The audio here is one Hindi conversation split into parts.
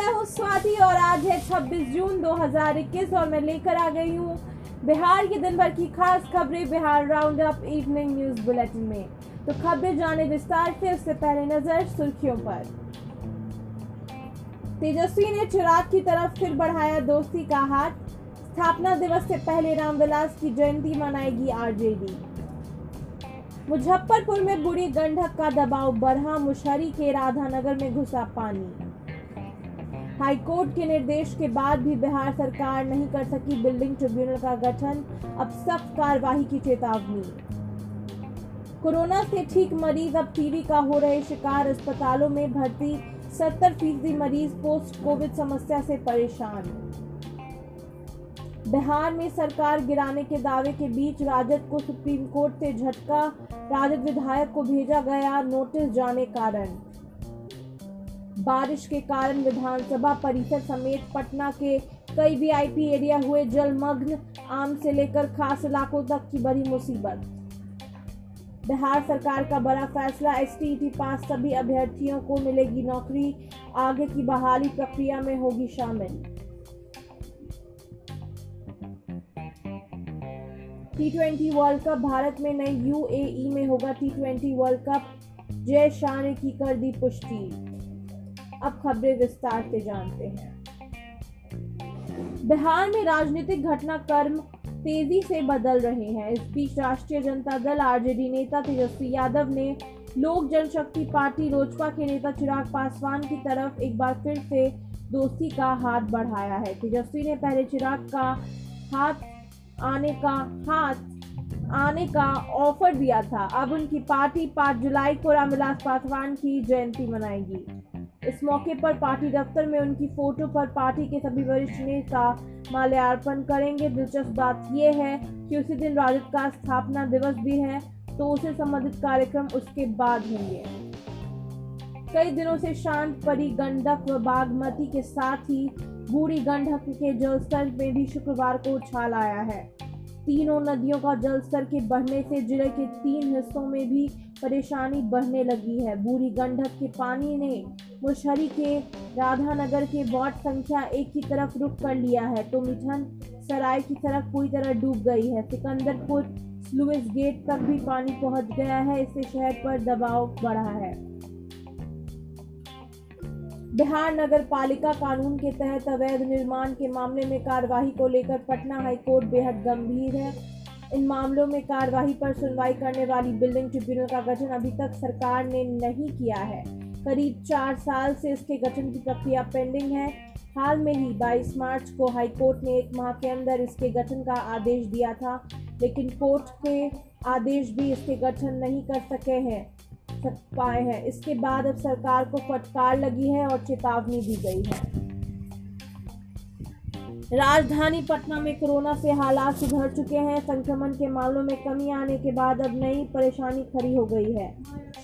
मैं हूँ स्वाति और आज है 26 जून 2021 और मैं लेकर आ गई हूँ बिहार के दिन भर की खास खबरें Bihar round up evening news bulletin में। तो खबरें जाने विस्तार से, उससे पहले नज़र सुर्खियों पर। तेजस्वी ने चिराग की तरफ़ फिर बढ़ाया दोस्ती का हाथ। स्थापना दिवस से पहले रामविलास की जयंती मनाएगी आरजेडी। मुजफ्फरपुर में बुरी गंडक का दबाव बढ़ा, मुशहरी के राधानगर में घुसा पानी। हाईकोर्ट के निर्देश के बाद भी बिहार सरकार नहीं कर सकी बिल्डिंग ट्रिब्यूनल का गठन। अब सख्त कार्रवाई की चेतावनी। कोरोना से ठीक मरीज़ अब टीवी का हो रहे शिकार। अस्पतालों में भर्ती 70 फ़ीसदी मरीज़ पोस्ट कोविड समस्या से परेशान। बिहार में सरकार गिराने के दावे के बीच राजद को सुप्रीम कोर्ट से झटका। राजद विधायक को भेजा गया नोटिस जाने कारण। बारिश के कारण विधानसभा परिसर समेत पटना के कई वीआईपी एरिया हुए जलमग्न, आम से लेकर खास इलाकों तक की बड़ी मुसीबत। बिहार सरकार का बड़ा फैसला एसटीटी पास सभी अभ्यर्थियों को मिलेगी नौकरी, आगे की बहाली प्रक्रिया में होगी शामिल। T twenty world cup Bharat में नई यूएई में होगा T twenty world cup Jay Shah ने की कर दी पुष्टि। अब खबरें विस्तार से जानते हैं। बिहार में राजनीतिक घटनाक्रम तेज़ी से बदल रहे हैं। इस बीच राष्ट्रीय जनता दल, आरजेडी नेता तेजस्वी यादव ने लोक जनशक्ति पार्टी लोजपा के नेता चिराग पासवान की तरफ़ एक बार फिर से दोस्ती का हाथ बढ़ाया है। तेजस्वी ने पहले चिराग का हाथ आने का, हाथ आने का ऑफ़र दिया था। अब उनकी पार्टी 5 जुलाई को रामविलास पासवान की जयंती मनाएगी। इस मौके पर पार्टी दफ्तर में उनकी फ़ोटो पर पार्टी के सभी वरिष्ठ नेता माल्यार्पण करेंगे। दिलचस्प बात यह है कि उसी दिन राजद का स्थापना दिवस भी है तो उसे संबंधित कार्यक्रम उसके बाद होंगे। कई दिनों से शांत पड़ी गंडक व बागमती के साथ ही बूढ़ी गंडक के जलस्तर में भी शुक्रवार को उछाल आया है। तीनों नदियों का जलस्तर के बढ़ने से ज़िले के तीन हिस्सों में भी परेशानी बढ़ने लगी है। बूढ़ी गंडक के पानी ने मुशहरी के राधानगर के वार्ड संख्या एक की तरफ़ रुख कर लिया है तो मिठन सराय की सड़क पूरी तरह डूब गई है। सिकंदरपुर स्लुइस गेट तक भी पानी पहुँच गया है, इससे शहर पर दबाव बढ़ा है। बिहार नगर पालिका कानून के तहत अवैध निर्माण के मामले में कार्यवाही को लेकर पटना हाईकोर्ट बेहद गंभीर है। इन मामलों में कार्यवाही पर सुनवाई करने वाली बिल्डिंग ट्रिब्यूनल का गठन अभी तक सरकार ने नहीं किया है। करीब चार साल से इसके गठन की प्रक्रिया पेंडिंग है। हाल में ही 22 मार्च को हाईकोर्ट ने एक माह के अंदर इसके गठन का आदेश दिया था, लेकिन कोर्ट के आदेश भी इसके गठन नहीं कर सके हैं सक पाए हैं। इसके बाद अब सरकार को फटकार लगी है और चेतावनी दी गई है। राजधानी पटना में कोरोना से हालात सुधर चुके हैं। संक्रमण के मामलों में कमी आने के बाद अब नई परेशानी खड़ी हो गई है।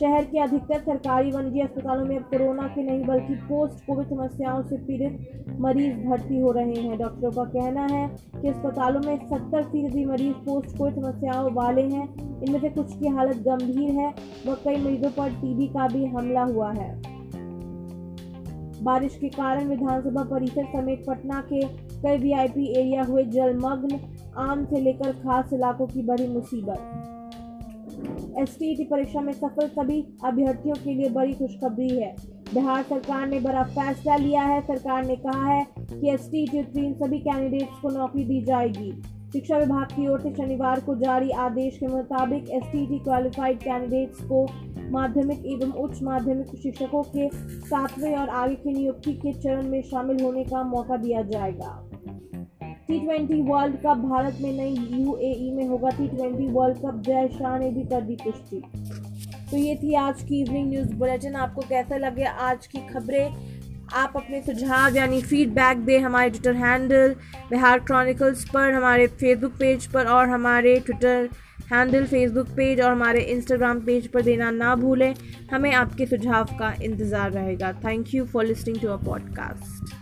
शहर के अधिकतर सरकारी व निजी अस्पतालों में अब कोरोना के नहीं, बल्कि पोस्ट कोविड समस्याओं से पीड़ित मरीज़ भर्ती हो रहे हैं। डॉक्टरों का कहना है कि अस्पतालों में सत्तर फ़ीसदी मरीज़ पोस्ट कोविड समस्याओं वाले हैं। इनमें से कुछ की हालत गंभीर है व कई मरीजों पर टीबी का भी हमला हुआ है। बारिश के कारण विधानसभा परिसर समेत पटना के कई वीआईपी एरिया हुए जलमग्न, आम से लेकर खास इलाकों की बड़ी मुसीबत। एस परीक्षा में सफल सभी अभ्यर्थियों के लिए बड़ी खुशखबरी है। बिहार सरकार ने बड़ा फैसला लिया है। सरकार ने कहा है कि एस टी उत्तीर्ण सभी कैंडिडेट्स को नौकरी दी जाएगी। शिक्षा विभाग की ओर से शनिवार को जारी आदेश के मुताबिक एस टी क्वालिफाइड कैंडिडेट्स को माध्यमिक एवं उच्च माध्यमिक शिक्षकों के सातवें और आगे की नियुक्ति के चरण में शामिल होने का मौका दिया जाएगा। T twenty world cup Bharat में नई यूएई में होगा T twenty world cup Jay Shah ने भी कर दी पुष्टि तो ये थी आज की इवनिंग न्यूज़ बुलेटिन आपको कैसा लगे आज की खबरें? आप अपने सुझाव यानी फीडबैक दें हमारे ट्विटर हैंडल बिहार क्रॉनिकल्स पर, हमारे फेसबुक पेज पर और हमारे ट्विटर हैंडल फेसबुक पेज और हमारे इंस्टाग्राम पेज पर देना ना भूलें। हमें आपके सुझाव का इंतज़ार रहेगा। Thank you for listening to a podcast